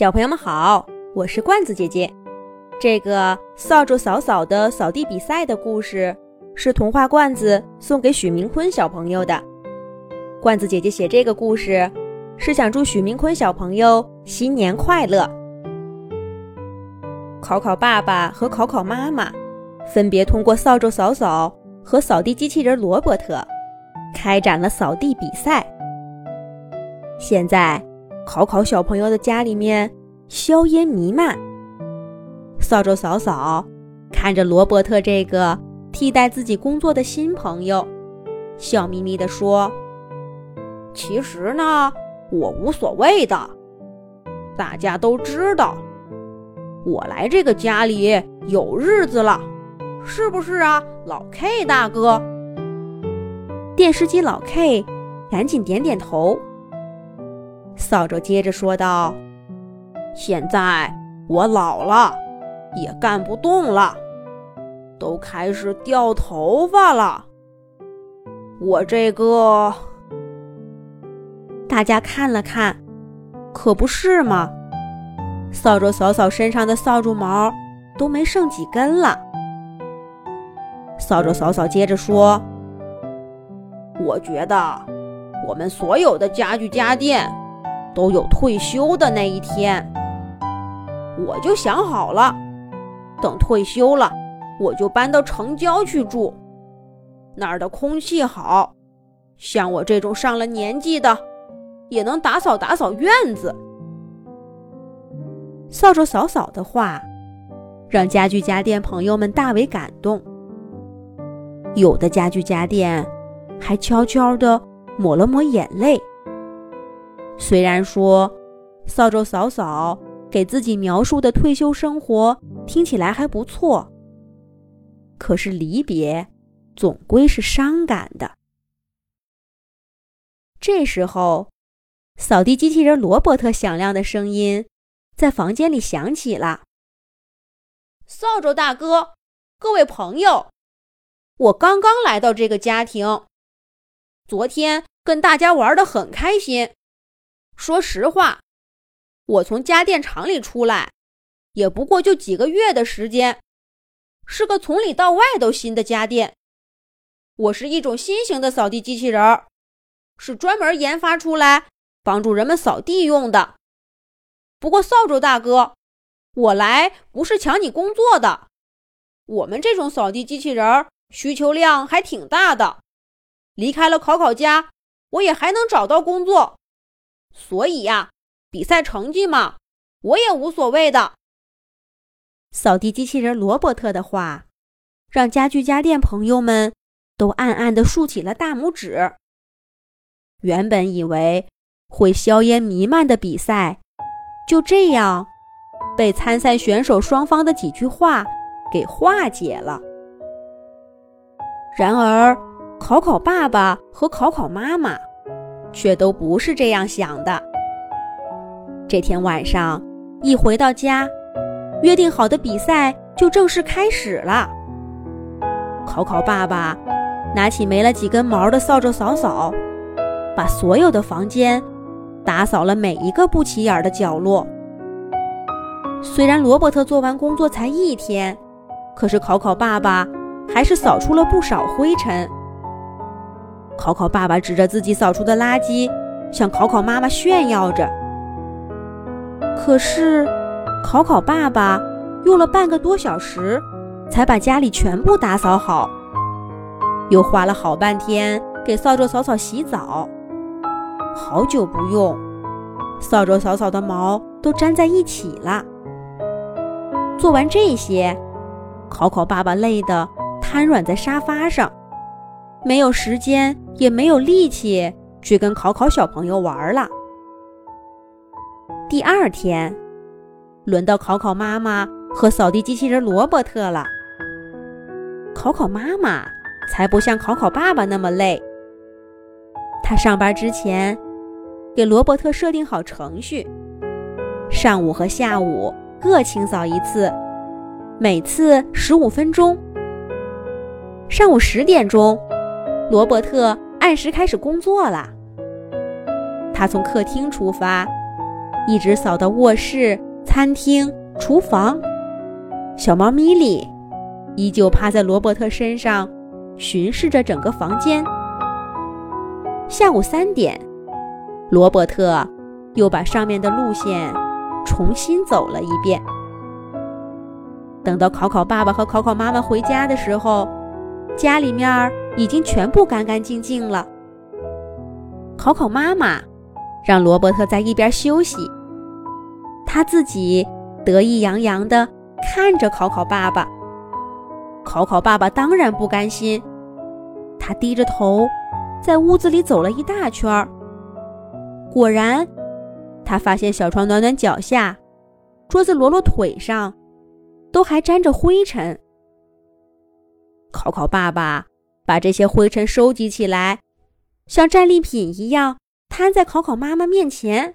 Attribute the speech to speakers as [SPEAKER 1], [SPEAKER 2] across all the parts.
[SPEAKER 1] 小朋友们好，我是罐子姐姐。这个扫帚扫扫的扫地比赛的故事是童话罐子送给许明坤小朋友的。罐子姐姐写这个故事是想祝许明坤小朋友新年快乐。考考爸爸和考考妈妈分别通过扫帚扫扫和扫地机器人罗伯特开展了扫地比赛。现在。考考小朋友的家里面硝烟弥漫，扫帚扫扫，看着罗伯特这个替代自己工作的新朋友，笑眯眯地说：“
[SPEAKER 2] 其实呢，我无所谓的。大家都知道，我来这个家里有日子了，是不是啊，老 K 大哥？”
[SPEAKER 1] 电视机老 K 赶紧点点头。扫帚接着说道：“
[SPEAKER 2] 现在我老了，也干不动了，都开始掉头发了。我这个……
[SPEAKER 1] 大家看了看，可不是吗？扫帚扫扫身上的扫帚毛都没剩几根了。”扫帚扫扫接着说：“
[SPEAKER 2] 我觉得我们所有的家具家电……”都有退休的那一天，我就想好了，等退休了，我就搬到城郊去住，那儿的空气好，像我这种上了年纪的，也能打扫打扫院子。
[SPEAKER 1] 扫帚扫扫的话，让家具家电朋友们大为感动，有的家具家电还悄悄地抹了抹眼泪。虽然说，扫帚扫扫给自己描述的退休生活听起来还不错，可是离别总归是伤感的。这时候，扫地机器人罗伯特响亮的声音在房间里响起了：“
[SPEAKER 2] 扫帚大哥，各位朋友，我刚刚来到这个家庭，昨天跟大家玩的很开心。”说实话，我从家电厂里出来，也不过就几个月的时间，是个从里到外都新的家电。我是一种新型的扫地机器人儿，是专门研发出来帮助人们扫地用的。不过，扫帚大哥，我来不是抢你工作的。我们这种扫地机器人儿需求量还挺大的，离开了考考家，我也还能找到工作。所以呀，比赛成绩嘛，我也无所谓的。
[SPEAKER 1] 扫地机器人罗伯特的话，让家具家电朋友们都暗暗地竖起了大拇指。原本以为会硝烟弥漫的比赛，就这样被参赛选手双方的几句话给化解了。然而，考考爸爸和考考妈妈。却都不是这样想的。这天晚上，一回到家，约定好的比赛就正式开始了。考考爸爸拿起没了几根毛的扫帚扫扫，把所有的房间打扫了每一个不起眼的角落。虽然罗伯特做完工作才一天，可是考考爸爸还是扫出了不少灰尘。考考爸爸指着自己扫出的垃圾，向考考妈妈炫耀着。可是，考考爸爸用了半个多小时，才把家里全部打扫好，又花了好半天给扫帚扫扫洗澡。好久不用，扫帚扫扫的毛都粘在一起了。做完这些，考考爸爸累得瘫软在沙发上。没有时间，也没有力气去跟考考小朋友玩了。第二天，轮到考考妈妈和扫地机器人罗伯特了。考考妈妈才不像考考爸爸那么累。他上班之前给罗伯特设定好程序，上午和下午各清扫一次，每次十五分钟。上午十点钟。罗伯特按时开始工作了。他从客厅出发，一直扫到卧室、餐厅、厨房。小猫咪莉依旧趴在罗伯特身上，巡视着整个房间。下午三点，罗伯特又把上面的路线重新走了一遍。等到考考爸爸和考考妈妈回家的时候，家里面已经全部干干净净了。考考妈妈让罗伯特在一边休息，他自己得意洋洋地看着考考爸爸。考考爸爸当然不甘心，他低着头在屋子里走了一大圈儿果然，他发现小床暖暖脚下，桌子罗罗腿上。都还沾着灰尘。考考爸爸把这些灰尘收集起来，像战利品一样摊在考考妈妈面前。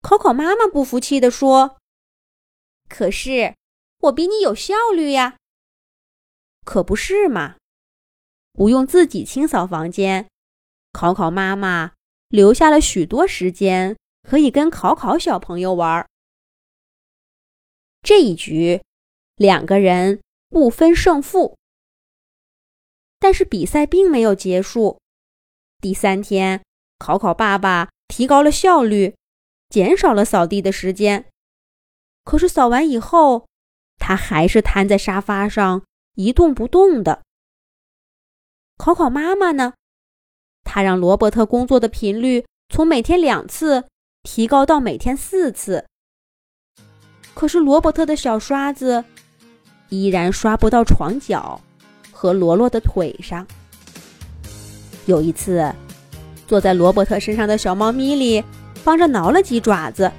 [SPEAKER 1] 考考妈妈不服气地说：“
[SPEAKER 2] 可是我比你有效率呀！”
[SPEAKER 1] 可不是嘛？不用自己清扫房间，考考妈妈留下了许多时间可以跟考考小朋友玩。这一局，两个人不分胜负。但是比赛并没有结束。第三天，考考爸爸提高了效率，减少了扫地的时间。可是扫完以后，他还是瘫在沙发上一动不动的。考考妈妈呢？他让罗伯特工作的频率从每天两次提高到每天四次。可是罗伯特的小刷子依然刷不到床角和罗罗的腿上。有一次，坐在罗伯特身上的小猫咪里帮着挠了几爪子。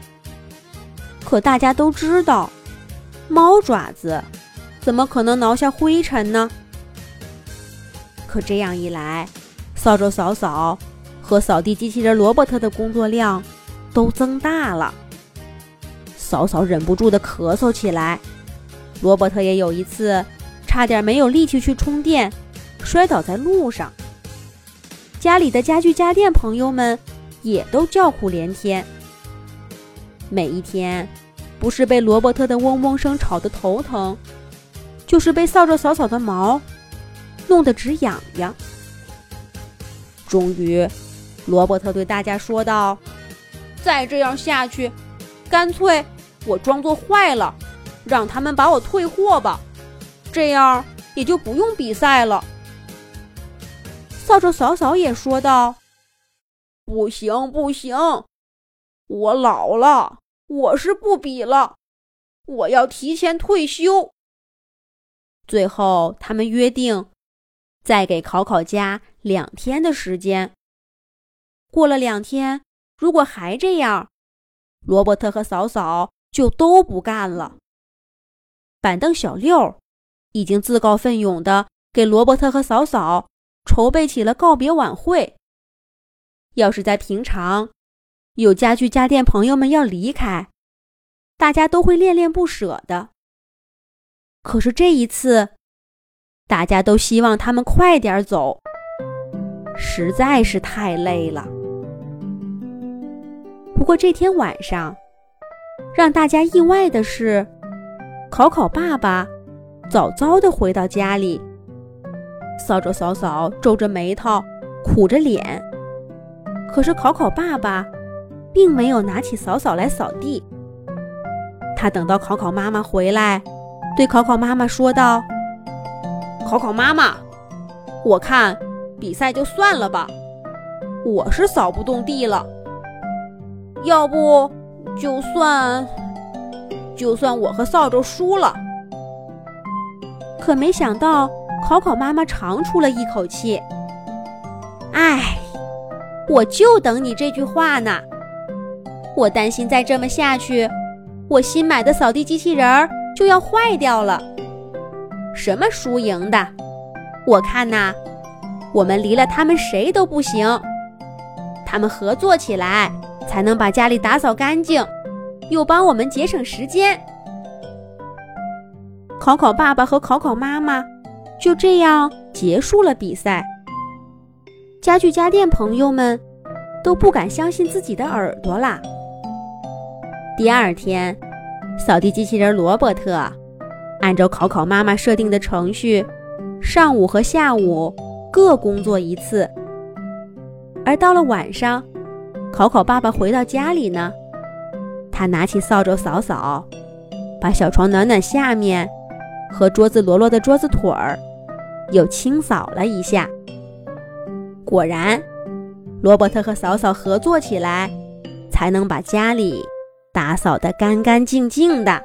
[SPEAKER 1] 可大家都知道，猫爪子怎么可能挠下灰尘呢？可这样一来，扫帚扫扫和扫地机器人罗伯特的工作量都增大了。嫂嫂忍不住的咳嗽起来，罗伯特也有一次差点没有力气去充电，摔倒在路上。家里的家具家电朋友们也都叫苦连天。每一天，不是被罗伯特的嗡嗡声吵得头疼，就是被扫帚扫扫的毛弄得直痒痒。终于，罗伯特对大家说道：“
[SPEAKER 2] 再这样下去，干脆……”我装作坏了，让他们把我退货吧，这样也就不用比赛了。
[SPEAKER 1] 扫帚嫂嫂也说道：“
[SPEAKER 2] 不行，不行，我老了，我是不比了，我要提前退休。”
[SPEAKER 1] 最后，他们约定再给考考家两天的时间。过了两天，如果还这样，罗伯特和嫂嫂。就都不干了。板凳小六已经自告奋勇的给罗伯特和嫂嫂筹备起了告别晚会。要是在平常，有家具家电朋友们要离开，大家都会恋恋不舍的。可是这一次，大家都希望他们快点走，实在是太累了。不过这天晚上。让大家意外的是，考考爸爸早早的回到家里。扫帚嫂嫂皱着眉头，苦着脸。可是考考爸爸并没有拿起扫扫来扫地。他等到考考妈妈回来，对考考妈妈说道：“
[SPEAKER 2] 考考妈妈，我看比赛就算了吧，我是扫不动地了。要不……”就算，就算我和扫帚输了，
[SPEAKER 1] 可没想到考考妈妈长出了一口气。
[SPEAKER 2] 唉，我就等你这句话呢。我担心再这么下去，我新买的扫地机器人儿就要坏掉了。什么输赢的？我看呐，我们离了他们谁都不行。他们合作起来。才能把家里打扫干净，又帮我们节省时间。
[SPEAKER 1] 考考爸爸和考考妈妈就这样结束了比赛。家具家电朋友们都不敢相信自己的耳朵啦！第二天，扫地机器人罗伯特按照考考妈妈设定的程序，上午和下午各工作一次。而到了晚上，考考爸爸回到家里呢，他拿起扫帚扫扫，把小床暖暖下面和桌子罗罗的桌子腿儿又清扫了一下。果然，罗伯特和嫂嫂合作起来，才能把家里。打扫得干干净净的。